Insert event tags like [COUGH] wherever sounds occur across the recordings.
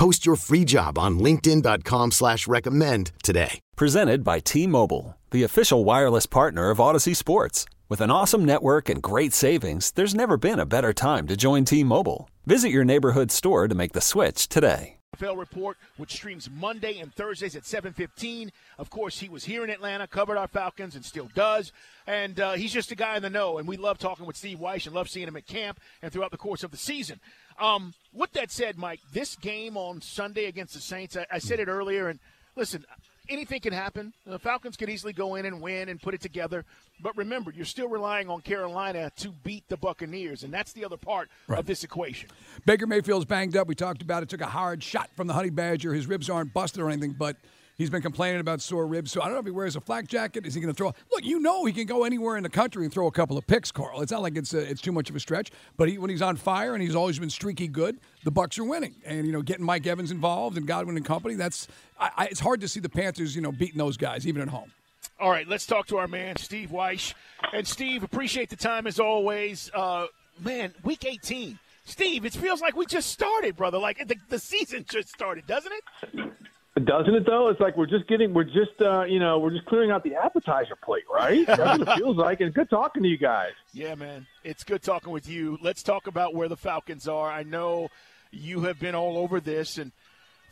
Post your free job on linkedin.com slash recommend today. Presented by T-Mobile, the official wireless partner of Audacy Sports. With an awesome network and great savings, there's never been a better time to join T-Mobile. Visit your neighborhood store to make the switch today. NFL report, which streams Monday and Thursdays at 7:15. Of course, he was here in Atlanta, covered our Falcons, and still does. And uh, he's just a guy in the know. And we love talking with Steve Wyche and love seeing him at camp and throughout the course of the season. Um, with that said, Mike, this game on Sunday against the Saints, I, I said it earlier, and listen, anything can happen. The Falcons could easily go in and win and put it together. But remember, you're still relying on Carolina to beat the Buccaneers, and that's the other part right. of this equation. Baker Mayfield's banged up. We talked about it. Took a hard shot from the Honey Badger. His ribs aren't busted or anything, but – He's been complaining about sore ribs, so I don't know if he wears a flak jacket. Is he going to throw? Look, you know he can go anywhere in the country and throw a couple of picks, Carl. It's not like it's a, it's too much of a stretch. But he, when he's on fire and he's always been streaky good, the Bucks are winning. And you know, getting Mike Evans involved and Godwin and company, that's I, I, it's hard to see the Panthers, you know, beating those guys even at home. All right, let's talk to our man Steve Wyche. And Steve, appreciate the time as always. Uh, man, week 18. Steve, it feels like we just started, brother. Like the, the season just started, doesn't it? Doesn't it though? It's like we're just getting, we're just, uh, you know, we're just clearing out the appetizer plate, right? That's what it [LAUGHS] feels like. And good talking to you guys. Yeah, man, it's good talking with you. Let's talk about where the Falcons are. I know you have been all over this, and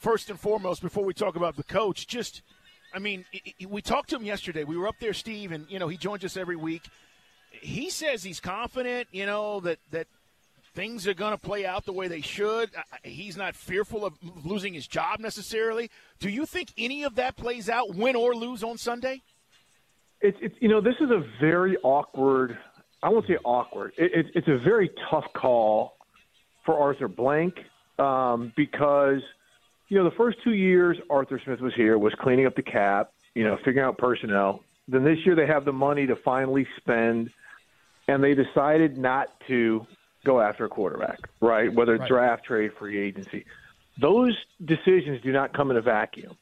first and foremost, before we talk about the coach, just, I mean, we talked to him yesterday. We were up there, Steve, and you know he joins us every week. He says he's confident, you know, that that things are going to play out the way they should. He's not fearful of losing his job necessarily. Do you think any of that plays out, win or lose on Sunday? It's, you know, this is a very awkward. I won't say awkward. It, it, it's a very tough call for Arthur Blank um, because you know the first two years Arthur Smith was here was cleaning up the cap, you know, figuring out personnel. Then this year they have the money to finally spend, and they decided not to go after a quarterback, right? Whether right. draft, trade, free agency. Those decisions do not come in a vacuum,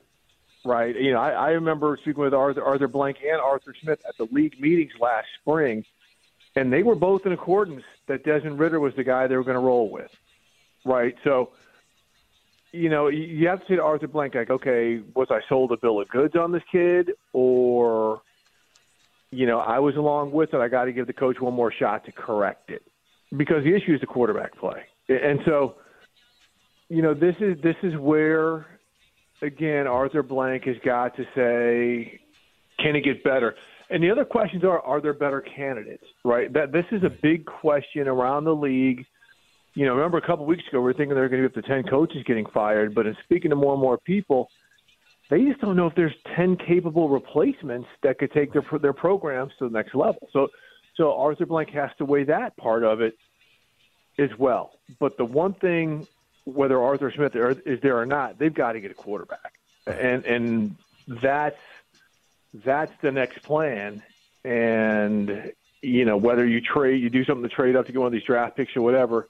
right? You know, I, I remember speaking with Arthur, Arthur Blank and Arthur Smith at the league meetings last spring, and they were both in accordance that Desmond Ridder was the guy they were going to roll with, right? So, you know, you have to say to Arthur Blank, like, okay, was I sold a bill of goods on this kid, or, you know, I was along with it. I got to give the coach one more shot to correct it because the issue is the quarterback play. And so, you know, this is this is where again Arthur Blank has got to say, can it get better? And the other questions are, are there better candidates? Right. That this is a big question around the league. You know, remember a couple of weeks ago we were thinking they're going to be up to ten coaches getting fired, but in speaking to more and more people, they just don't know if there's ten capable replacements that could take their their programs to the next level. So so Arthur Blank has to weigh that part of it as well. But the one thing, whether Arthur Smith is there or not, they've got to get a quarterback, and and that's that's the next plan. And you know whether you trade, you do something to trade up to get one of these draft picks or whatever.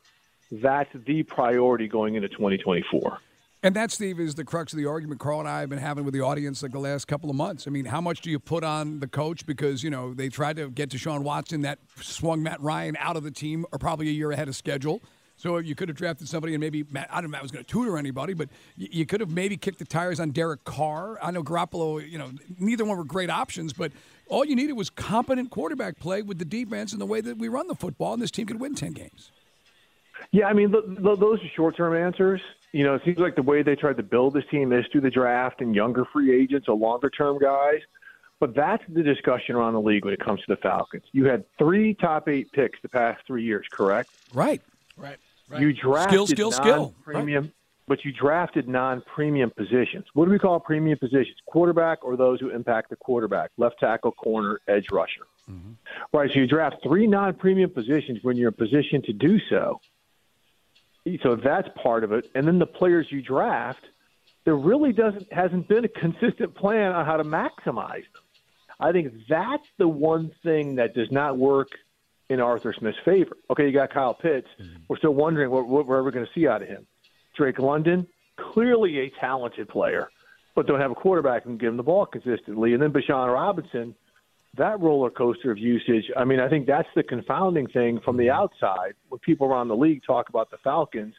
That's the priority going into 2024. And that, Steve, is the crux of the argument Carl and I have been having with the audience like the last couple of months. I mean, how much do you put on the coach? Because, you know, they tried to get Deshaun Watson that swung Matt Ryan out of the team or probably a year ahead of schedule. So you could have drafted somebody and maybe Matt, I don't know if I was going to tutor anybody, but you could have maybe kicked the tires on Derek Carr. I know Garoppolo, you know, neither one were great options, but all you needed was competent quarterback play with the defense and the way that we run the football, and this team could win 10 games. Yeah, I mean, those are short term answers you know, it seems like the way they tried to build this team is through the draft and younger free agents or longer term guys. But that's the discussion around the league when it comes to the Falcons. You had three top eight picks the past three years, correct? Right. Right. right. You drafted skill, skill, skill. Premium, right. but you drafted non-premium positions. What do we call premium positions? Quarterback or those who impact the quarterback? Left tackle, corner, edge rusher. Mm-hmm. Right. So you draft three non-premium positions when you're in position to do so so that's part of it. And then the players you draft there really doesn't hasn't been a [LAUGHS] consistent plan on how to maximize them. I think that's the one thing that does not work in Arthur Smith's favor. Okay, you got Kyle Pitts. Mm-hmm. We're still wondering what, what we're ever going to see out of him. Drake London, clearly a talented player, but don't have a quarterback and give him the ball consistently. And then Bijan Robinson, that roller coaster of usage. I mean, I think that's the confounding thing from the mm-hmm. outside when people around the league talk about the Falcons.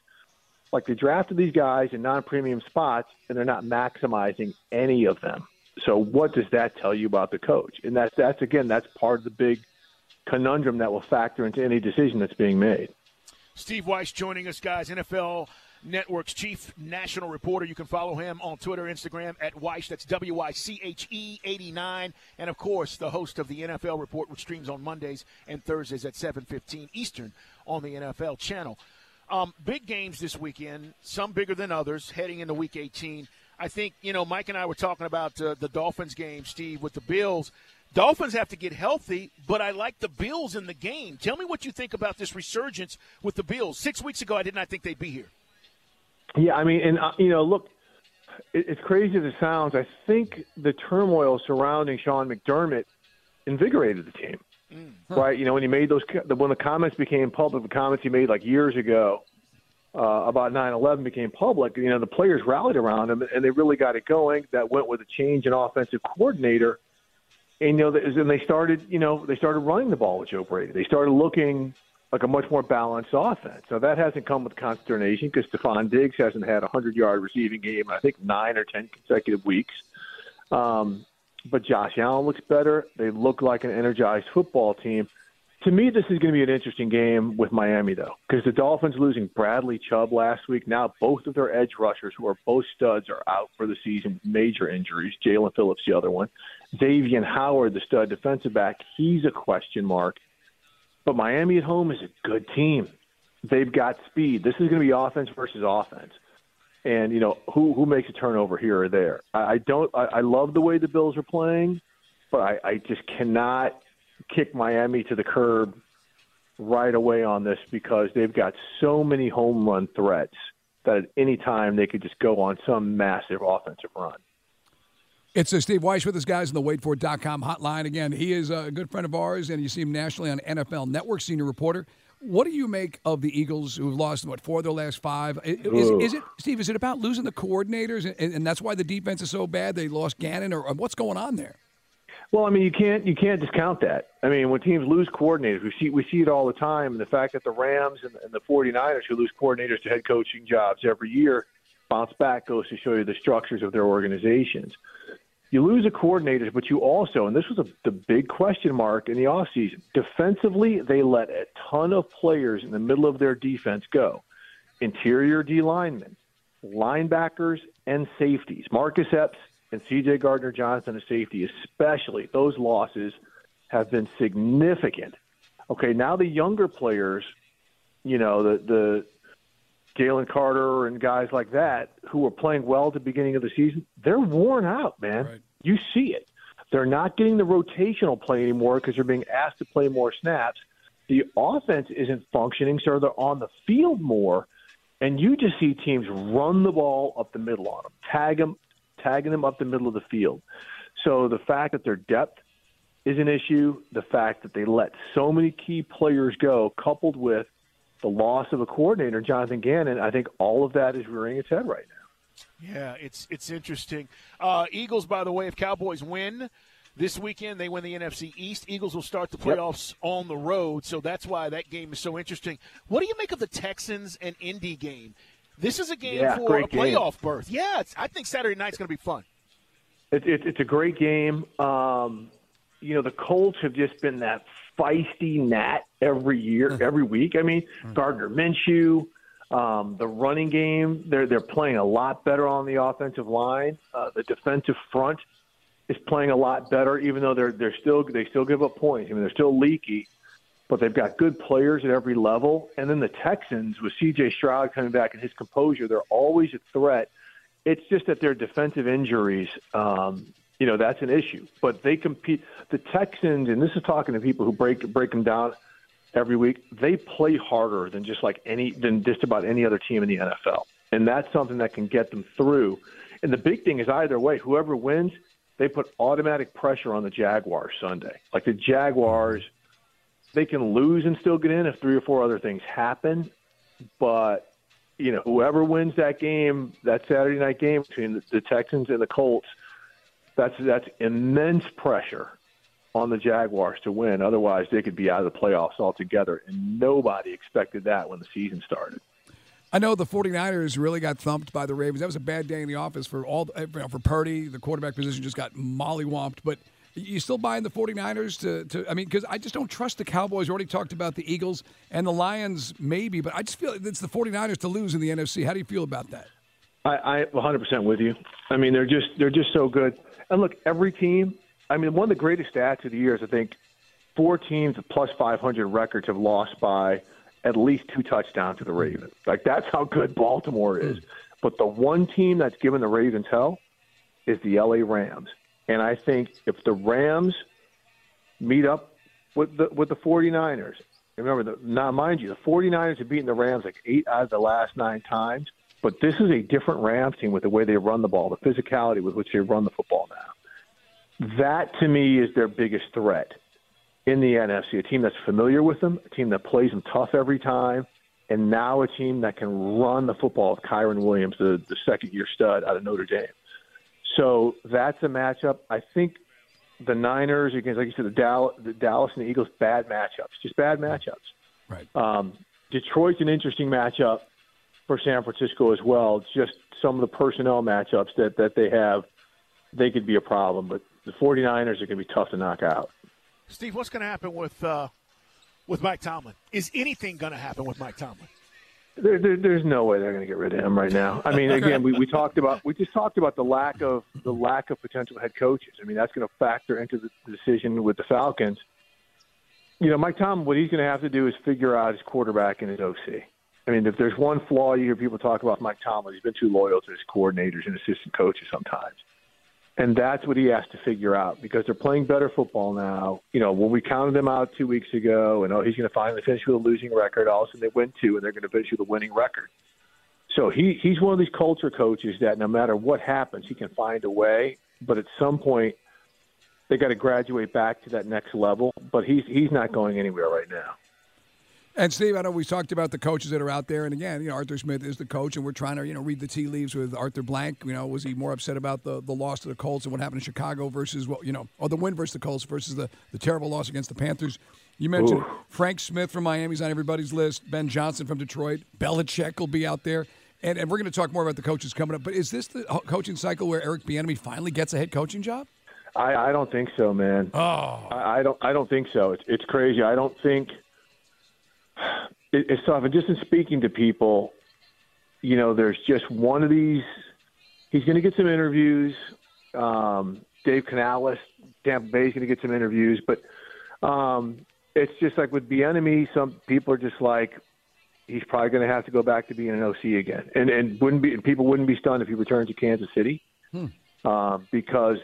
Like they drafted these guys in non-premium spots, and they're not maximizing any of them. So, what does that tell you about the coach? And that's that's again, that's part of the big conundrum that will factor into any decision that's being made. Steve Wyche joining us, guys. NFL Network's chief national reporter. You can follow him on Twitter, Instagram at Wyche. That's W Y C H E 89. And of course, the host of the NFL Report, which streams on Mondays and Thursdays at 7:15 Eastern on the NFL channel. Um, big games this weekend, some bigger than others, heading into Week 18. I think you know Mike and I were talking about uh, the Dolphins game, Steve, with the Bills. Dolphins have to get healthy, but I like the Bills in the game. Tell me what you think about this resurgence with the Bills. Six weeks ago, I did not think they'd be here. Yeah, I mean, and uh, you know, look, it, it's crazy as it sounds. I think the turmoil surrounding Sean McDermott invigorated the team, mm. right? You know, when he made those, when the comments became public, the comments he made like years ago uh, about 9/11 became public. You know, the players rallied around him, and they really got it going. That went with a change in offensive coordinator, and you know, and they started, you know, they started running the ball with Joe Brady. They started looking like a much more balanced offense. So that hasn't come with consternation because Stefon Diggs hasn't had a hundred yard receiving game, I think nine or ten consecutive weeks. Um, but Josh Allen looks better. They look like an energized football team. To me, this is going to be an interesting game with Miami, though, because the Dolphins losing Bradley Chubb last week. Now both of their edge rushers, who are both studs, are out for the season with major injuries. Jaelan Phillips, the other one. Xavier Howard, the stud defensive back, he's a question mark. But Miami at home is a good team. They've got speed. This is going to be offense versus offense. And you know who who makes a turnover here or there. I, I don't. I, I love the way the Bills are playing, but I, I just cannot kick Miami to the curb right away on this because they've got so many home run threats that at any time they could just go on some massive offensive run. It's uh, Steve Wyche with us, guys, in the waitfor.com hotline. Again, he is a good friend of ours, and you see him nationally on NFL Network, senior reporter. What do you make of the Eagles who've lost, what, four of their last five? Is, is it, Steve, is it about losing the coordinators, and, and, that's why the defense is so bad? They lost Gannon, or, or what's going on there? Well, I mean, you can't you can't discount that. I mean, when teams lose coordinators, we see we see it all the time. And the fact that the Rams and, and the 49ers, who lose coordinators to head coaching jobs every year, bounce back goes to show you the structures of their organizations you lose a coordinator, but you also, and this was a, the big question mark in the offseason, defensively, they let a ton of players in the middle of their defense go. Interior D linemen, linebackers, and safeties. Marcus Epps and CJ Gardner Johnson, a safety, especially, those losses have been significant. Okay, now the younger players, you know, the, the Jalen Carter and guys like that who were playing well at the beginning of the season, they're worn out, man. Right. You see it. They're not getting the rotational play anymore because they're being asked to play more snaps. The offense isn't functioning, so they're on the field more, and you just see teams run the ball up the middle on them, tag them, tagging them up the middle of the field. So the fact that their depth is an issue, the fact that they let so many key players go, coupled with the loss of a coordinator, Jonathan Gannon, I think all of that is rearing its head right now. Yeah, it's it's interesting. Uh, Eagles, by the way, if Cowboys win this weekend, they win the NFC East. Eagles will start the playoffs yep. on the road, so that's why that game is so interesting. What do you make of the Texans and Indy game? This is a game yeah, for a playoff game. berth. Yeah, I think Saturday night's going to be fun. It, it, it's a great game. Um, you know, the Colts have just been that feisty gnat every year, mm. every week. I mean, mm. Gardner Minshew, um, the running game, they're they're playing a lot better on the offensive line. Uh, the defensive front is playing a lot better, even though they're they're still they still give up points. I mean, they're still leaky, but they've got good players at every level. And then the Texans with C.J. Stroud coming back and his composure, they're always a threat. It's just that their defensive injuries um, you know that's an issue. But they compete. The Texans, and this is talking to people who break break them down every week. They play harder than just like any than just about any other team in the NFL, and that's something that can get them through. And the big thing is either way, whoever wins, they put automatic pressure on the Jaguars Sunday. Like the Jaguars, they can lose and still get in if three or four other things happen. But you know, whoever wins that game, that Saturday night game between the, Texans and the Colts, that's that's immense pressure on the Jaguars to win. Otherwise, they could be out of the playoffs altogether. And nobody expected that when the season started. I know the 49ers really got thumped by the Ravens. That was a bad day in the office for all eh, for Purdy. The quarterback position just got mollywomped. But you still buying the 49ers to, to I mean, because I just don't trust the Cowboys. We already talked about the Eagles and the Lions, maybe, but I just feel it's the 49ers to lose in the NFC. How do you feel about that? I, I 100% with you. I mean, they're just they're just so good. And look, every team. I mean, one of the greatest stats of the year is I think four teams with plus 500 records have lost by at least two touchdowns to the Ravens. Like that's how good Baltimore is. Hmm. But the one team that's given the Ravens hell is the LA Rams. And I think if the Rams meet up with the with the 49ers, remember the now mind you, the 49ers have beaten the Rams like 8 out of the last 9 times, but this is a different Rams team with the way they run the ball, the physicality with which they run the football now. That to me is their biggest threat in the NFC, a team that's familiar with them, a team that plays them tough every time, and now a team that can run the football with Kyren Williams, the, the second year stud out of Notre Dame. So that's a matchup. I think the Niners against, like you said, the Dallas, the Dallas and the Eagles, bad matchups, just bad matchups. Right. Um, Detroit's an interesting matchup for San Francisco as well. Just some of the personnel matchups that, that they have, they could be a problem. But the 49ers are going to be tough to knock out. Steve, what's going to happen with uh, with Mike Tomlin? Is anything going to happen with Mike Tomlin? There, there, there's no way they're going to get rid of him right now. I mean, again, we, we talked about we just talked about the lack of the lack of potential head coaches. I mean, that's going to factor into the decision with the Falcons. You know, Mike Tomlin, what he's going to have to do is figure out his quarterback and his OC. I mean, if there's one flaw you hear people talk about Mike Tomlin, he's been too loyal to his coordinators and assistant coaches sometimes. And that's what he has to figure out because they're playing better football now. You know, when we counted them out two weeks ago and oh, he's going to finally finish with a losing record, all of a sudden they win two and they're going to finish with a winning record. So he, he's one of these culture coaches that no matter what happens, he can find a way. But at some point, they got to graduate back to that next level. But he's he's not going anywhere right now. And Steve, I know we talked about the coaches that are out there, and again, you know, Arthur Smith is the coach, and we're trying to, you know, read the tea leaves with Arthur Blank. You know, was he more upset about the, the loss to the Colts and what happened in Chicago versus what, you know, or the win versus the Colts versus the, the terrible loss against the Panthers? You mentioned Ooh. Frank Smith from Miami's on everybody's list. Ben Johnson from Detroit. Belichick will be out there. And, and we're going to talk more about the coaches coming up. But is this the uh, coaching cycle where Eric Bieniemy finally gets a head coaching job? I, I don't think so, man. Oh, I, I don't. I don't think so. It's it's crazy. I don't think it, it's tough. And just in speaking to people, you know, there's just one of these. He's going to get some interviews. Um, Dave Canales, Tampa Bay is going to get some interviews, but um, it's just like with Bieniemy, some people are just like, he's probably going to have to go back to being an OC again, and and wouldn't be people wouldn't be stunned if he returned to Kansas City, hmm. um, because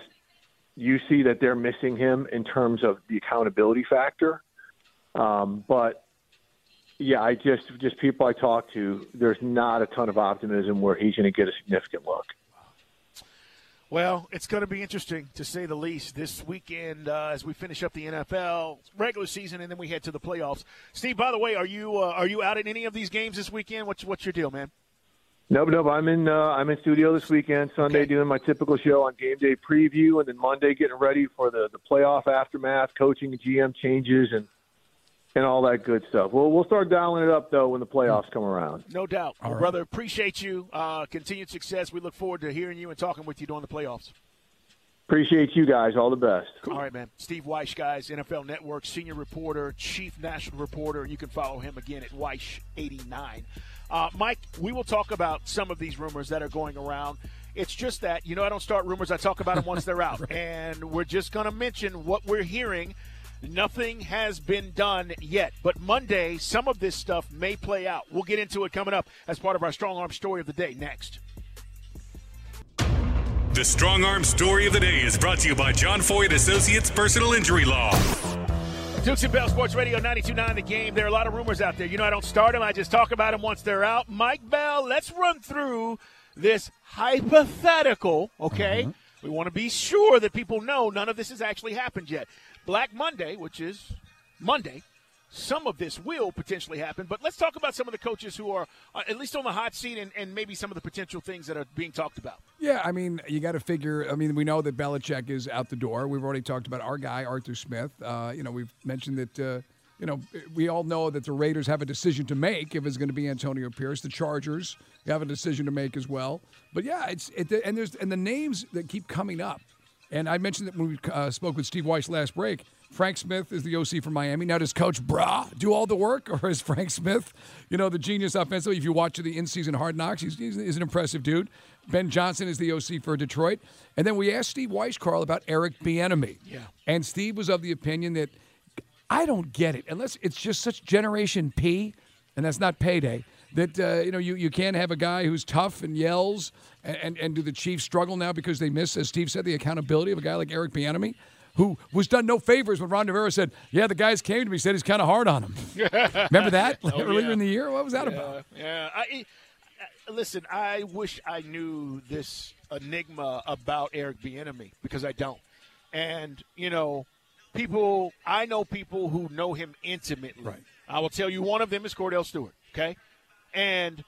you see that they're missing him in terms of the accountability factor. Um, but yeah, I just just people I talk to, there's not a ton of optimism where he's going to get a significant look. Well, it's going to be interesting to say the least this weekend uh, as we finish up the NFL regular season and then we head to the playoffs. Steve, by the way, are you uh, are you out at any of these games this weekend? What's what's your deal, man? Nope, nope. I'm in uh, I'm in studio this weekend. Sunday okay. doing my typical show on game day preview, and then Monday getting ready for the the playoff aftermath, coaching GM changes, and and all that good stuff. Well, we'll start dialing it up though when the playoffs come around. No doubt, well, right. brother. Appreciate you. Uh, continued success. We look forward to hearing you and talking with you during the playoffs. Appreciate you guys. All the best. Cool. All right, man. Steve Wyche, guys, NFL Network senior reporter, chief national reporter, you can follow him again at Wyche89. Uh, Mike, we will talk about some of these rumors that are going around. It's just that, you know, I don't start rumors, I talk about them once they're [LAUGHS] out. right. And we're just going to mention what we're hearing Nothing has been done yet, but Monday, some of this stuff may play out. We'll get into it coming up as part of our strong arm story of the day next. The strong arm story of the day is brought to you by John Foy Associates Personal Injury Law. Dukes and Bell Sports Radio 92.9 The Game. There are a lot of rumors out there. You know, I don't start them. I just talk about them once they're out. Mike Bell, let's run through this hypothetical, okay? Mm-hmm. We want to be sure that people know none of this has actually happened yet. Black Monday, which is Monday, some of this will potentially happen. But let's talk about some of the coaches who are uh, at least on the hot seat and, and maybe some of the potential things that are being talked about. Yeah, I mean, you got to figure. I mean, we know that Belichick is out the door. We've already talked about our guy, Arthur Smith. Uh, you know, we've mentioned that. Uh, you know, we all know that the Raiders have a decision to make if it's going to be Antonio Pierce. The Chargers have a decision to make as well. But yeah, it's it, and there's and the names that keep coming up. And I mentioned that when we uh, spoke with Steve Wyche last break. Frank Smith is the OC from Miami. Now, does Coach Bra do all the work, or is Frank Smith, you know, the genius offensively? If you watch the in-season Hard Knocks, he's, he's, he's an impressive dude. Ben Johnson is the OC for Detroit. And then we asked Steve Wyche, Carl, about Eric Bieniemy. Yeah. And Steve was of the opinion that I don't get it unless it's just such Generation P, and that's not payday. That uh, you know you, you can't have a guy who's tough and yells, and, and, and do the Chiefs struggle now because they miss, as Steve said, the accountability of a guy like Eric Bieniemy, who was done no favors when Ron Rivera said, "Yeah, the guys came to me said he's kind of hard on him." [LAUGHS] Remember that earlier yeah. in the year? What was that about? Yeah. I, I, listen, I wish I knew this enigma about Eric Bieniemy because I don't. And you know, people. I know people who know him intimately. Right. I will tell you, one of them is Kordell Stewart. Okay, and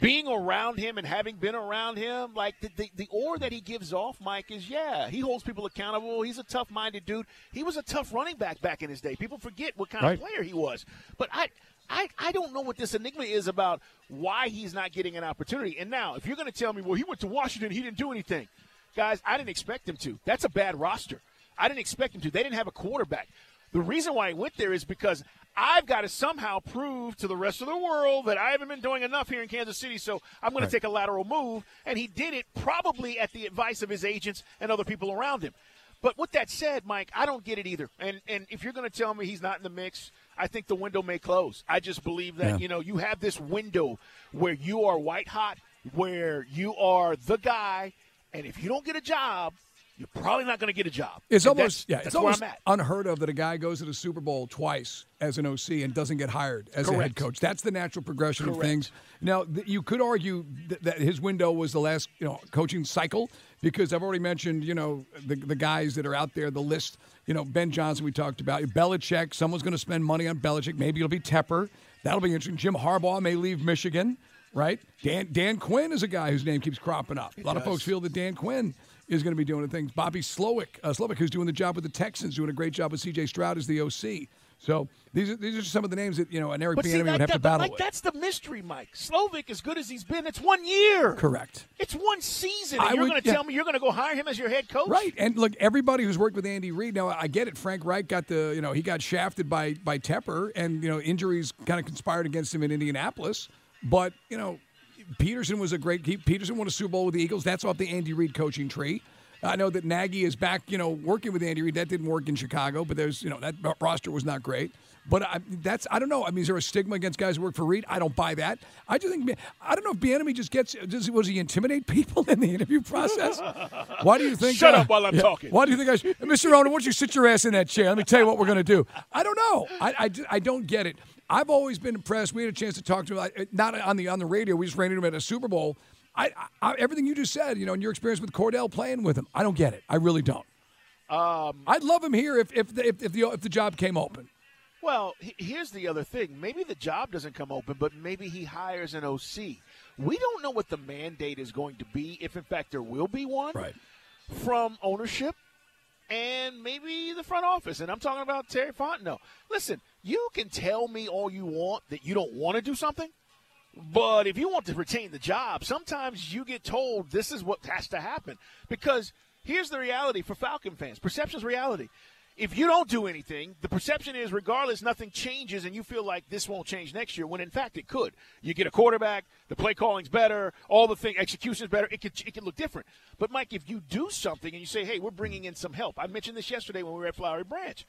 being around him and having been around him, like the, the, the aura that he gives off, Mike, is yeah, he holds people accountable. He's a tough minded dude. He was a tough running back back in his day. People forget what kind Right. of player he was. But I, I, I don't know what this enigma is about why he's not getting an opportunity. And now, if you're going to tell me, well, he went to Washington, he didn't do anything. Guys, I didn't expect him to. That's a bad roster. I didn't expect him to. They didn't have a quarterback. The reason why he went there is because I've got to somehow prove to the rest of the world that I haven't been doing enough here in Kansas City, so I'm going Right. to take a lateral move. And he did it probably at the advice of his agents and other people around him. But with that said, Mike, I don't get it either. And and if you're going to tell me he's not in the mix, I think the window may close. I just believe that Yeah. you know you have this window where you are white hot, where you are the guy, and if you don't get a job, you're probably not going to get a job. It's And almost that's, yeah, that's it's where almost I'm at. unheard of that a guy goes to the Super Bowl twice as an OC and doesn't get hired as a head coach. That's the natural progression of things. Now, th- you could argue th- that his window was the last, you know, coaching cycle because I've already mentioned, you know, the the guys that are out there, the list. You know, Ben Johnson we talked about, Belichick. Someone's going to spend money on Belichick. Maybe it'll be Tepper. That'll be interesting. Jim Harbaugh may leave Michigan. Right, Dan Dan Quinn is a guy whose name keeps cropping up. A lot of folks feel that Dan Quinn is going to be doing the things. Bobby Slowik, uh, Slowik, who's doing the job with the Texans, doing a great job with C.J. Stroud as the OC. So these are these are some of the names that you know an Eric Bieniemy would have that- to battle Mike, with. that's the mystery, Mike. Slowik, as good as he's been, it's one year. Correct. It's one season. I And you're going to yeah. tell me you're going to go hire him as your head coach? Right, and look, everybody who's worked with Andy Reid now, I get it. Frank Reich got the, you know, he got shafted by by Tepper, and you know, injuries kind of conspired against him in Indianapolis. But you know, Pederson was a great. He, Pederson won a Super Bowl with the Eagles. That's off the Andy Reid coaching tree. I know that Nagy is back, you know, working with Andy Reid. That didn't work in Chicago, but there's, you know, that roster was not great. But I, that's, I don't know. I mean, is there a stigma against guys who work for Reid? I don't buy that. I just think, I don't know if Bieniemy just gets, does, was he intimidate people [LAUGHS] in the interview process? Why do you think? Shut uh, up while I'm yeah, talking. Why do you think I should, Mr. Owner, why don't you sit your ass in that chair? Let me tell you what we're going to do. I don't know. I, I, I don't get it. I've always been impressed. We had a chance to talk to him, not on the on the radio. We just ran into him at a Super Bowl. I, I everything you just said, you know, and your experience with Kordell playing with him, I don't get it. I really don't. Um, I'd love him here if if the, if, if the if the job came open. Well, here's the other thing. Maybe the job doesn't come open, but maybe he hires an OC. We don't know what the mandate is going to be, if in fact there will be one from ownership and maybe the front office. And I'm talking about Terry Fontenot. Listen, you can tell me all you want that you don't want to do something, but if you want to retain the job, sometimes you get told this is what has to happen. Because here's the reality for Falcon fans perception's reality. If you don't do anything, the perception is regardless, nothing changes, and you feel like this won't change next year, when in fact it could. You get a quarterback, the play calling's better, all the thing, execution's better, it could, it could look different. But, Mike, if you do something and you say, hey, we're bringing in some help, I mentioned this yesterday when we were at Flowery Branch.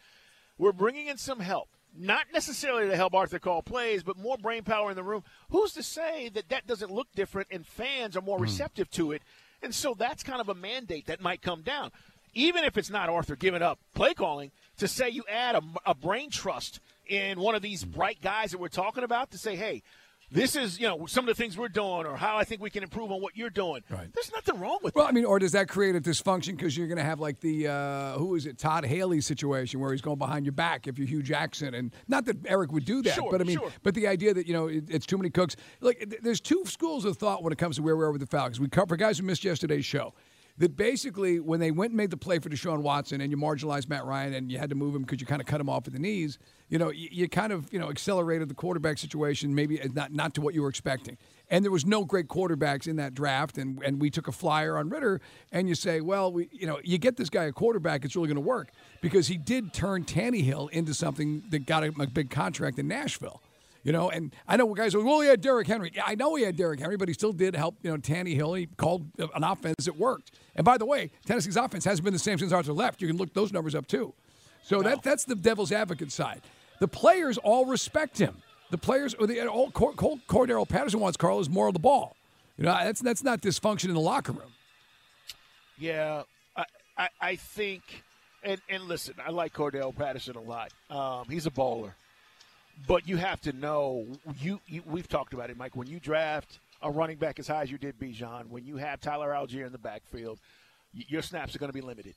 We're bringing in some help. Not necessarily to help Arthur call plays, but more brain power in the room. Who's to say that that doesn't look different and fans are more hmm. receptive to it? And so that's kind of a mandate that might come down. Even if it's not Arthur giving up play calling, to say you add a, a brain trust in one of these bright guys that we're talking about to say, hey, this is you know some of the things we're doing or how I think we can improve on what you're doing. Right. There's nothing wrong with Well, that. I mean, or does that create a dysfunction because you're going to have like the uh, who is it, Todd Haley situation where he's going behind your back if you're Hue Jackson, and not that Eric would do that, Sure, but I mean, sure. but the idea that you know it, it's too many cooks. Like, th- there's two schools of thought when it comes to where we are with the Falcons. We cover for guys who missed yesterday's show. That basically, when they went and made the play for Deshaun Watson, and you marginalized Matt Ryan, and you had to move him because you kind of cut him off at the knees, you know, you, you kind of you know accelerated the quarterback situation, maybe not not to what you were expecting. And there was no great quarterbacks in that draft, and, and we took a flyer on Ridder, and you say, well, we, you know, you get this guy a quarterback, it's really going to work because he did turn Tannehill into something that got him a big contract in Nashville. You know, and I know guys are, well, he had Derrick Henry. Yeah, I know he had Derrick Henry, but he still did help, you know, Tannehill. He called uh, an offense that worked. And by the way, Tennessee's offense hasn't been the same since Arthur left. You can look those numbers up too. So that that's the devil's advocate side. The players all respect him. The players, or the all Cordarrelle Patterson wants Carl is more of the ball. You know, that's that's not dysfunction in the locker room. Yeah, I, I, I think, and, and listen, I like Cordarrelle Patterson a lot. Um, he's a baller, but you have to know you, you. We've talked about it, Mike. When you draft a running back as high as you did, Bijan, when you have Tyler Allgeier in the backfield, y- your snaps are going to be limited.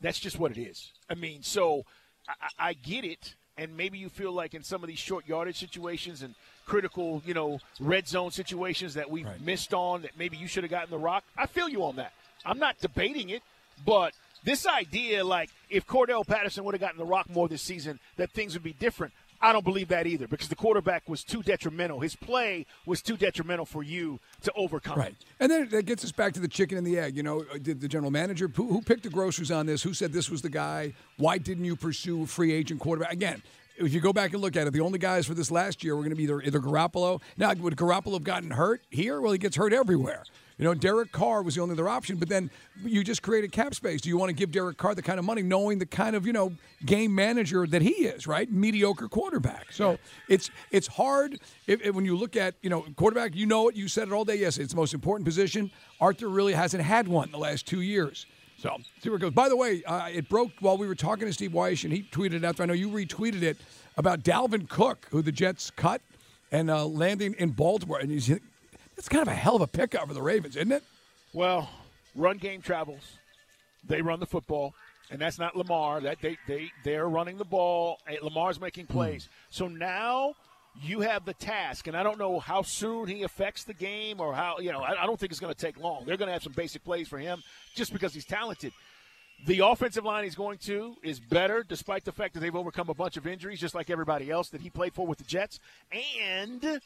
That's just what it is. I mean, so I, I I get it, and maybe you feel like in some of these short yardage situations and critical, you know, red zone situations that we've missed on that maybe you should have gotten the rock. I feel you on that. I'm not debating it, but this idea, like if Cordarrelle Patterson would have gotten the rock more this season, that things would be different. I don't believe that either because the quarterback was too detrimental. His play was too detrimental for you to overcome. Right. And then that gets us back to the chicken and the egg. You know, uh, did the general manager, who, who picked the groceries on this? Who said this was the guy? Why didn't you pursue a free agent quarterback? Again, if you go back and look at it, the only guys for this last year were going to be either, either Garoppolo. Now, would Garoppolo have gotten hurt here? Well, he gets hurt everywhere. You know, Derek Carr was the only other option, but then you just created cap space. Do you want to give Derek Carr the kind of money, knowing the kind of you know game manager that he is, right? Mediocre quarterback. So it's it's hard if, if- when you look at you know quarterback. You know it. You said it all day. Yes, it's the most important position. Arthur really hasn't had one in the last two years. So see where it goes. By the way, uh, it broke while we were talking to Steve Wyche, and he tweeted it after. I know you retweeted it about Dalvin Cook, who the Jets cut and uh, landing in Baltimore, and he's that's kind of a hell of a pickup for the Ravens, isn't it? Well, run game travels. They run the football, and that's not Lamar. That they they they're running the ball. Eh, Lamar's making hmm. plays. So now you have the task, and I don't know how soon he affects the game or how you know. I, I don't think it's going to take long. They're going to have some basic plays for him just because he's talented. The offensive line he's going to is better, despite the fact that they've overcome a bunch of injuries, just like everybody else that he played for with the Jets. And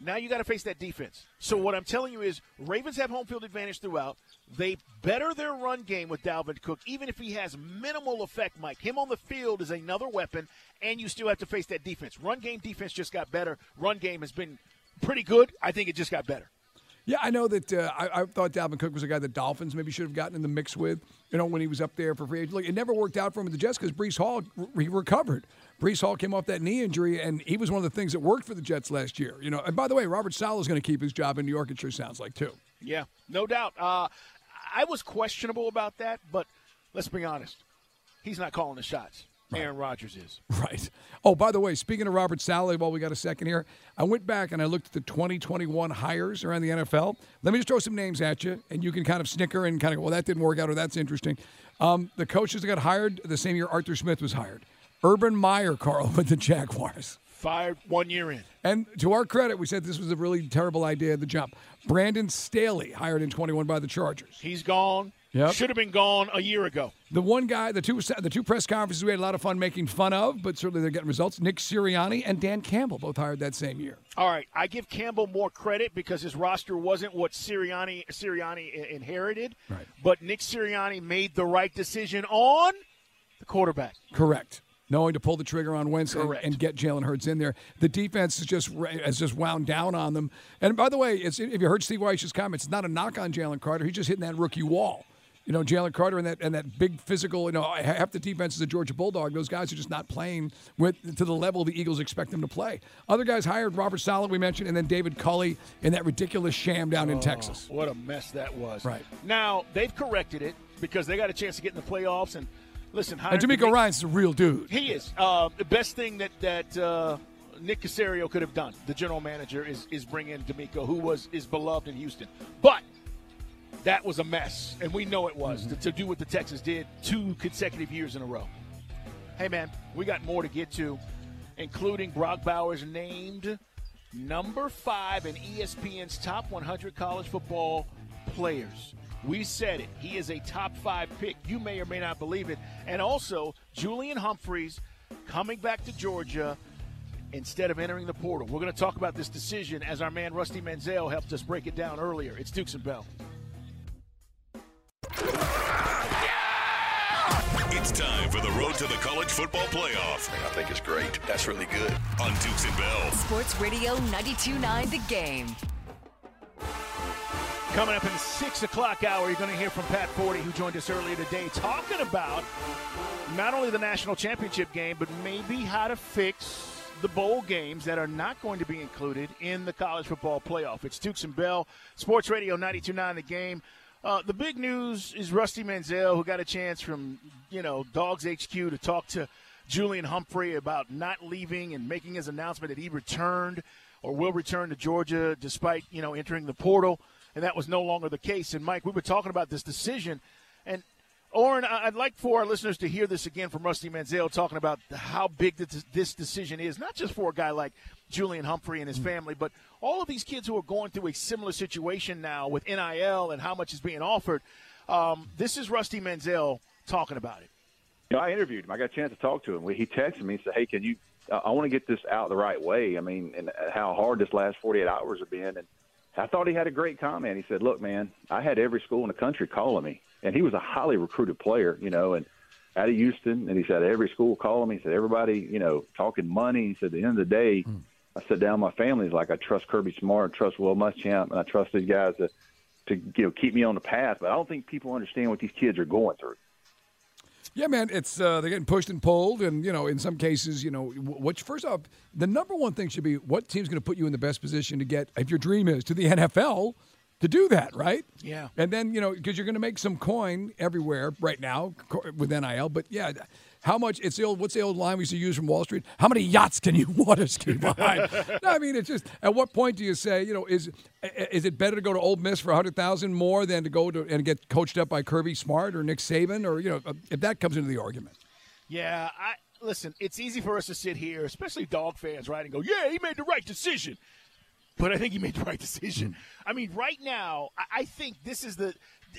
now you got to face that defense. So what I'm telling you is, Ravens have home field advantage throughout. They better their run game with Dalvin Cook, even if he has minimal effect. Mike, him on the field is another weapon, and you still have to face that defense. Run game defense just got better. Run game has been pretty good. I think it just got better. Yeah, I know that. Uh, I, I thought Dalvin Cook was a guy that Dolphins maybe should have gotten in the mix with. You know, when he was up there for free agent. Look, it never worked out for him the Jets because Breece Hall re- he recovered. Breece Hall came off that knee injury, and he was one of the things that worked for the Jets last year. You know, and by the way, Robert Saleh is going to keep his job in New York. It sure sounds like too. Yeah, no doubt. Uh, I was questionable about that, but let's be honest. He's not calling the shots. Aaron Rodgers is. Right. Oh, by the way, speaking of Robert Saleh, while we got a second here, I went back and I looked at the 2021 hires around the NFL. Let me just throw some names at you, and you can kind of snicker and kind of go, well, that didn't work out, or that's interesting. Um, the coaches that got hired the same year Arthur Smith was hired. Urban Meyer, Carl, [LAUGHS] with the Jaguars. Fired one year in. And to our credit, we said this was a really terrible idea at the jump. Brandon Staley, hired in 21 by the Chargers. He's gone. Yep. Should have been gone a year ago. The one guy, the two, the two press conferences we had a lot of fun making fun of, but certainly they're getting results. Nick Sirianni and Dan Campbell both hired that same year. All right, I give Campbell more credit because his roster wasn't what Sirianni Sirianni inherited. Right. But Nick Sirianni made the right decision on the quarterback. Correct. Knowing to pull the trigger on Wentz and, and get Jalen Hurts in there, the defense is just has just wound down on them. And by the way, it's, if you heard Steve Wyche's comments, it's not a knock on Jalen Carter. He's just hitting that rookie wall. You know, Jalen Carter and that and that big physical. You know, half the defense is a Georgia Bulldog. Those guys are just not playing with to the level the Eagles expect them to play. Other guys hired Robert Saleh, we mentioned, and then David Culley in that ridiculous sham down in oh, Texas. What a mess that was. Right. Now they've corrected it because they got a chance to get in the playoffs. And listen, And DeMeco D'Ami- Ryans a real dude. He is uh, the best thing that that uh, Nick Caserio could have done. The general manager is is bring in DeMeco, who was is beloved in Houston, but that was a mess, and we know it was to, to do what the Texans did two consecutive years in a row. Hey man, we got more to get to, including Brock Bowers named number five in ESPN's top 100 college football players. We said it. He is a top five pick. You may or may not believe it. And also, Julian Humphrey's coming back to Georgia instead of entering the portal. We're going to talk about this decision as our man Rusty Mansell helped us break it down earlier. It's Dukes and Bell. It's time for the road to the college football playoff I think it's great. That's really good. on Dukes and Bell. Sports Radio 92.9 The Game. Coming up in the six o'clock hour, you're going to hear from Pat Forde, who joined us earlier today, talking about not only the national championship game, but maybe how to fix the bowl games that are not going to be included in the college football playoff. It's Dukes and Bell, Sports Radio 92.9 The Game. Uh, the big news is Rusty Mansell, who got a chance from you know Dogs HQ to talk to Julian Humphrey about not leaving and making his announcement that he returned or will return to Georgia despite you know entering the portal, and that was no longer the case. And Mike, we were talking about this decision, and Oren, I- I'd like for our listeners to hear this again from Rusty Mansell talking about how big this, this decision is, not just for a guy like Julian Humphrey and his family, but all of these kids who are going through a similar situation now with NIL and how much is being offered. Um, this is Rusty Mansell talking about it. You know, I interviewed him. I got a chance to talk to him. He texted me and said, "Hey, can you? Uh, I want to get this out the right way. I mean, and how hard this last 48 hours have been." And I thought he had a great comment. He said, "Look, man, I had every school in the country calling me, and he was a highly recruited player, you know, and out of Houston. And he said every school calling me. He said everybody, you know, talking money. He said at the end of the day, mm. I sit down with my family. He's like, I trust Kirby Smart, trust Will Muschamp, and I trust these guys to, to you know, keep me on the path. But I don't think people understand what these kids are going through." Yeah, man, it's uh, they're getting pushed and pulled, and you know, in some cases, you know, wh- what first off, the number one thing should be what team's going to put you in the best position to get, if your dream is to the NFL, to do that, right? Yeah. And then you know, because you're going to make some coin everywhere right now with NIL, but yeah. How much? It's the old. What's the old line we used to use from Wall Street? How many yachts can you [LAUGHS] water ski [LAUGHS] behind? no, I mean it's just. At what point do you say, you know, is is it better to go to Ole Miss for a hundred thousand more than to go to and get coached up by Kirby Smart or Nick Saban or you know, uh, if that comes into the argument? Yeah, I listen. It's easy for us to sit here, especially dog fans, right, and go, "Yeah, he made the right decision." But I think he made the right decision. Mm-hmm. I mean, right now, I, I think this is the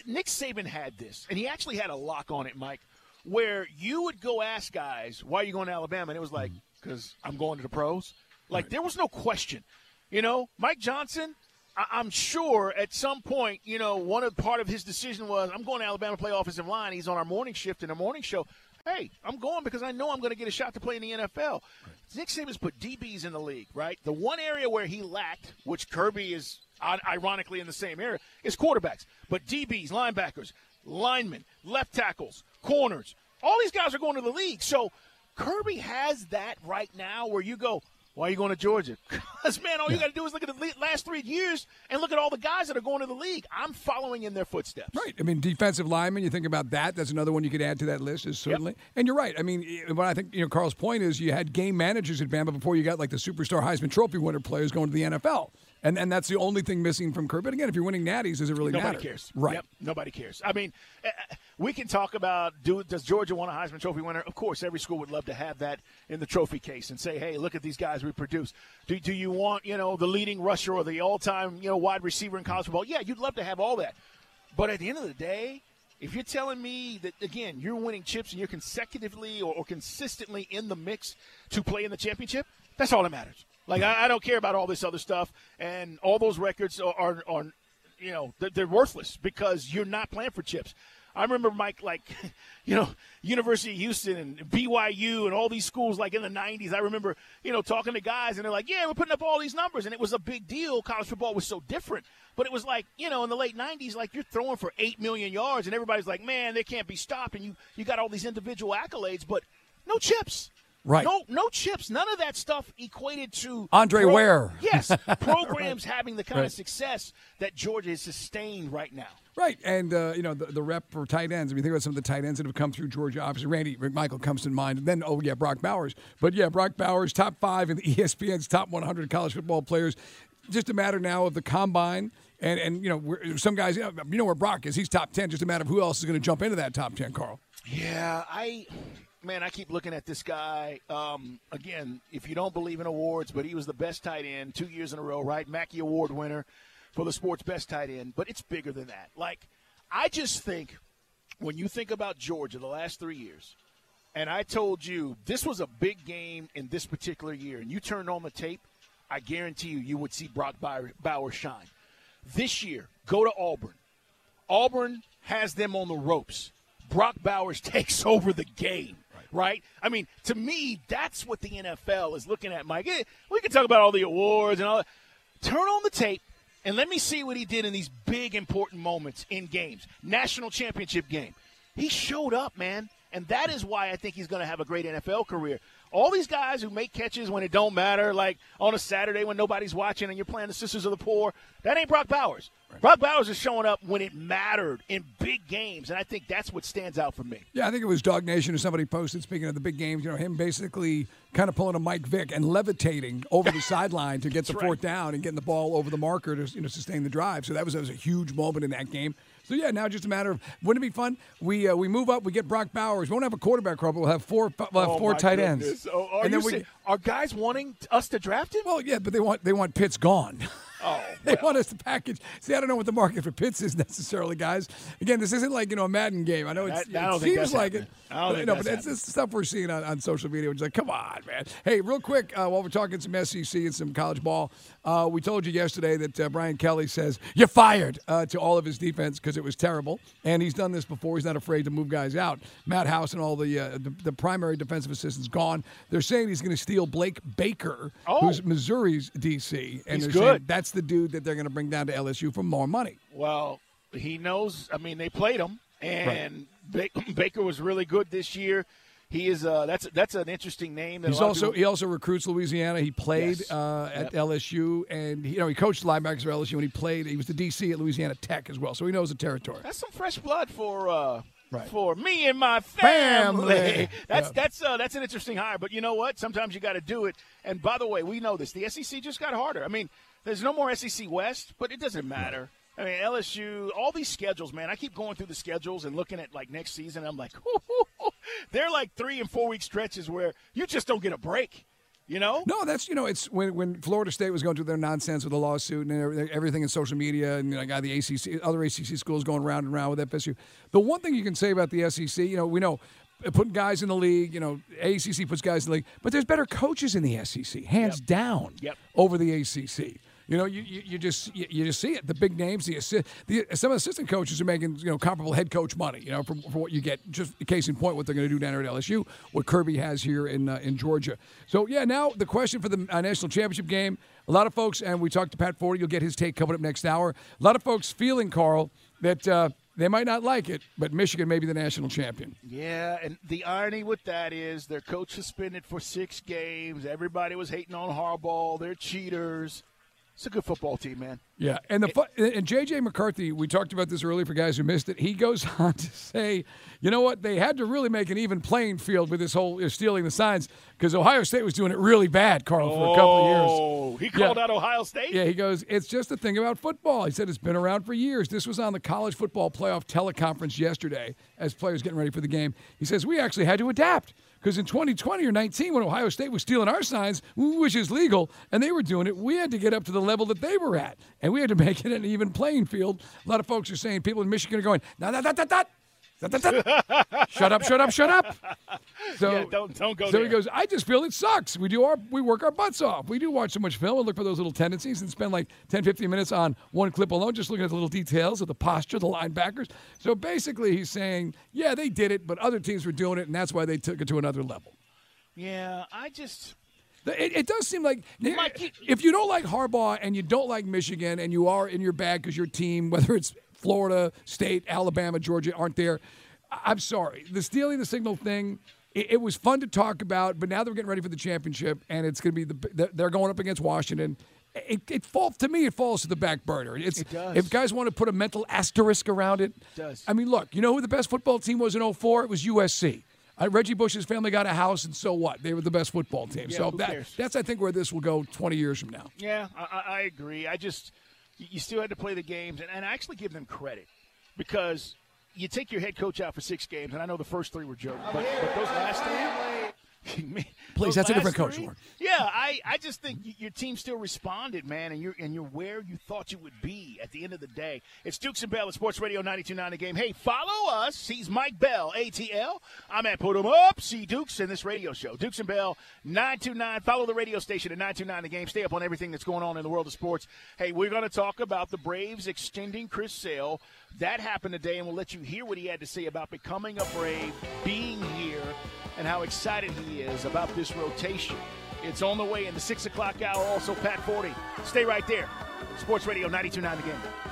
Nick Saban had this, and he actually had a lock on it, Mike, where you would go ask guys, "Why are you going to Alabama?" and it was like, mm-hmm. "Because I'm going to the pros." Like there was no question. You know, Mike Johnson. I- I'm sure at some point, you know, one of part of his decision was, "I'm going to Alabama to play offensive line." He's on our morning shift in our morning show. Hey, I'm going because I know I'm going to get a shot to play in the NFL. Nick Saban's put DBs in the league, right? The one area where he lacked, which Kirby is ironically in the same area, is quarterbacks. But DBs, linebackers, linemen, left tackles, corners, all these guys are going to the league. So Kirby has that right now where you go, why are you going to Georgia? [LAUGHS] Because, man, all you got to do is look at the last three years and look at all the guys that are going to the league. I'm following in their footsteps. Right. I mean, defensive lineman. You think about that. That's another one you could add to that list. Is certainly. And you're right. I mean, eh, what I think you know, Carl's point is you had game managers at Bama before you got like the superstar Heisman Trophy winner players going to the NFL, and and that's the only thing missing from Kirby. But again, if you're winning natties, does it really Nobody matter? cares. Right. Yep, nobody cares. I mean, uh, uh, we can talk about do does Georgia want a Heisman Trophy winner? Of course, every school would love to have that in the trophy case and say, "Hey, look at these guys we produce." Do, do you want you know the leading rusher or the all-time you know wide receiver in college football? Yeah, you'd love to have all that. But at the end of the day, if you're telling me that again you're winning chips and you're consecutively or, or consistently in the mix to play in the championship, that's all that matters. Like I, I don't care about all this other stuff and all those records are, are, are you know they're, they're worthless because you're not playing for chips. I remember Mike, like, [LAUGHS] you know, University of Houston and BYU and all these schools, like in the '90s. I remember, you know, talking to guys and they're like, "Yeah, we're putting up all these numbers," and it was a big deal. College football was so different, but it was like, you know, in the late '90s, like you're throwing for eight million yards, and everybody's like, "Man, they can't be stopped," and you you got all these individual accolades, but no chips. Right. No, no chips. None of that stuff equated to Andre Ware. [LAUGHS] Yes, [LAUGHS] programs having the kind Right. of success that Georgia has sustained right now. Right, and uh, you know the, the rep for tight ends. I mean, think about some of the tight ends that have come through Georgia. Obviously, Randy McMichael comes to mind, and then oh yeah, Brock Bowers. But yeah, Brock Bowers, top five in the [LAUGHS] ESPN's top 100 college football players. Just a matter now of the combine, and and you know some guys, you know, you know where Brock is. He's top 10. Just a matter of who else is going to jump into that top 10. Carl. Yeah, I man, I keep looking at this guy. Um, again, if you don't believe in awards, but he was the best tight end two years in a row, right? Mackey Award winner for the sport's best tight end. But it's bigger than that. Like, I just think when you think about Georgia the last three years, and I told you this was a big game in this particular year, and you turned on the tape, I guarantee you, you would see Brock Bowers shine. This year, go to Auburn. Auburn has them on the ropes. Brock Bowers [LAUGHS] takes over the game, right? I mean, to me, that's what the NFL is looking at, Mike. Eh, We can talk about all the awards and all that. Turn on the tape and let me see what he did in these big, important moments in games. National championship game. He showed up, man. And that is why I think he's going to have a great NFL career. All these guys who make catches when it don't matter, like on a Saturday when nobody's watching and you're playing the Sisters of the Poor, that ain't Brock Bowers. Brock Bowers is showing up when it mattered in big games, and I think that's what stands out for me. Yeah, I think it was Dawg Nation or somebody posted, speaking of the big games, you know, him basically kind of pulling a Mike Vick and levitating over the [LAUGHS] sideline to get the That's fourth down and getting the ball over the marker to you know, sustain the drive. So that was, that was a huge moment in that game. So yeah, now just a matter of wouldn't it be fun? We uh, we move up, we get Brock Bowers. We won't have a quarterback, but we'll have four we'll have Oh, four tight goodness. ends. Oh, are, and then we are guys wanting us to draft him? well, yeah, but they want they want Pitts gone. [LAUGHS] Oh, [LAUGHS] They want us to package. See, I don't know what the market for Pitts is [LAUGHS] necessarily, guys. Again, this isn't like you know a Madden game. I know it's, That- I it seems that's like it. happening. I don't but, no, but it's this stuff we're seeing on, on social media. Which is like, come on, man. Hey, real quick, uh, while we're talking some SEC and some college ball, uh, we told you yesterday that uh, Brian Kelly says you're fired uh, to all of his defense because it was terrible, and he's done this before. He's not afraid to move guys out. Matt House and all the uh, the, the primary defensive assistants gone. They're saying he's going to steal Blake Baker, Oh. who's Missouri's DC, and He's they're saying good. that's the dude that they're going to bring down to LSU for more money. Well, he knows. I mean, they played him, and Ba- [LAUGHS] Baker was really good this year. He is. Uh, that's that's an interesting name. That He's also people- he also recruits Louisiana. He played Yes. uh, at Yep. LSU, and he, you know he coached linebackers for LSU, and he played. He was the DC at Louisiana Tech as well, so he knows the territory. That's some fresh blood for uh, Right. for me and my family. Family. [LAUGHS] That's Yeah. that's uh, that's an interesting hire. But you know what? Sometimes you got to do it. And by the way, we know this. The SEC just got harder. I mean, there's no more SEC West, but it doesn't matter. I mean, LSU, all these schedules, man. I keep going through the schedules and looking at like next season. I'm like, [LAUGHS] they're like three and four week stretches where you just don't get a break. You know? No, that's you know it's when when Florida State was going through their nonsense with the lawsuit and everything, in social media and you know, got the ACC other ACC schools going round and round with FSU. The one thing you can say about the SEC, you know, we know putting guys in the league, you know, ACC puts guys in the league, but there's better coaches in the SEC, hands down, Yep. over the ACC. You know, you, you, you just you, you just see it. The big names, the, assi- the some assistant coaches are making you know comparable head coach money. You know, for, for what you get. Just case in point, what they're going to do down there at LSU, what Kirby has here in uh, in Georgia. So yeah, now the question for the uh, national championship game. A lot of folks, and we talked to Pat Forde. You'll get his take coming up next hour. A lot of folks feeling Carl that uh, they might not like it, but Michigan may be the national champion. Yeah, and the irony with that is their coach suspended for six games. Everybody was hating on Harbaugh. They're cheaters. It's a good football team, man. Yeah, and the fu- and JJ McCarthy, we talked about this earlier for guys who missed it. He goes [LAUGHS] on to say, you know what? They had to really make an even playing field with this whole uh, stealing the signs because Ohio State was doing it really bad, Carl, for a couple of years. Oh, he called Yeah. out Ohio State. Yeah, he goes, it's just a thing about football. He said it's been around for years. This was on the college football playoff teleconference yesterday as players getting ready for the game. He says, we actually had to adapt because in 2020 or 19, when Ohio State was stealing our signs, which is legal, and they were doing it, we had to get up to the level that they were at. And we had to [LAUGHS] make it an even playing field. A lot of folks are saying, people in Michigan are going, nah, nah, nah, nah, nah. [LAUGHS] Shut up, shut up, shut up. So, Yeah, don't- don't go so there. he goes, I just feel it sucks. We do our we work our butts off. We do watch so much film and look for those little tendencies and spend like 10, 15 minutes on one clip alone, just looking at the little details of the posture, the linebackers. So basically he's saying, yeah, they did it, but other teams were doing it, and that's why they took it to another level. Yeah, I just It, it does seem like Mike, if you don't like Harbaugh and you don't like Michigan and you are in your bag because your team, [LAUGHS] whether it's Florida, State, Alabama, Georgia, aren't there, I'm sorry. The stealing the signal thing, it, it was fun to talk about, but now they're getting ready for the championship and it's going to be the they're- going up against Washington. it, it falls to me. It falls to the back burner. It's It does. if guys want to put a mental asterisk around it. does. I mean, look, you know who the best football team was in 04? It was USC. Uh, Reggie Bush's family got a house, and so what? They were the best football team. Yeah, so that, that's, I think, where this will go 20 years from now. Yeah, I I agree. I just you still had to play the games, and, and actually give them credit because you take your head coach out for six games, and I know the first three were jokes, but, but those last three. Please, that's a different coach, three- Yeah, I, I just think your team still responded, man, and you're and you're where you thought you would be at the end of the day. It's Dukes and Bell at Sports Radio 92.9 The Game. Hey, follow us. He's Mike Bell, ATL. I'm at Put 'em Up, see Dukes, in this radio show. Dukes and Bell 929. Follow the radio station at 929 The Game. Stay up on everything that's going on in the world of sports. Hey, we're going to talk about the Braves extending Chris Sale. That happened today, and we'll let you hear what he had to say about becoming a Brave, being here, and how excited he is about this rotation. It's on the way in the 6 o'clock hour. Also, Pat Forde. Stay right there. Sports Radio 92.9 The Game.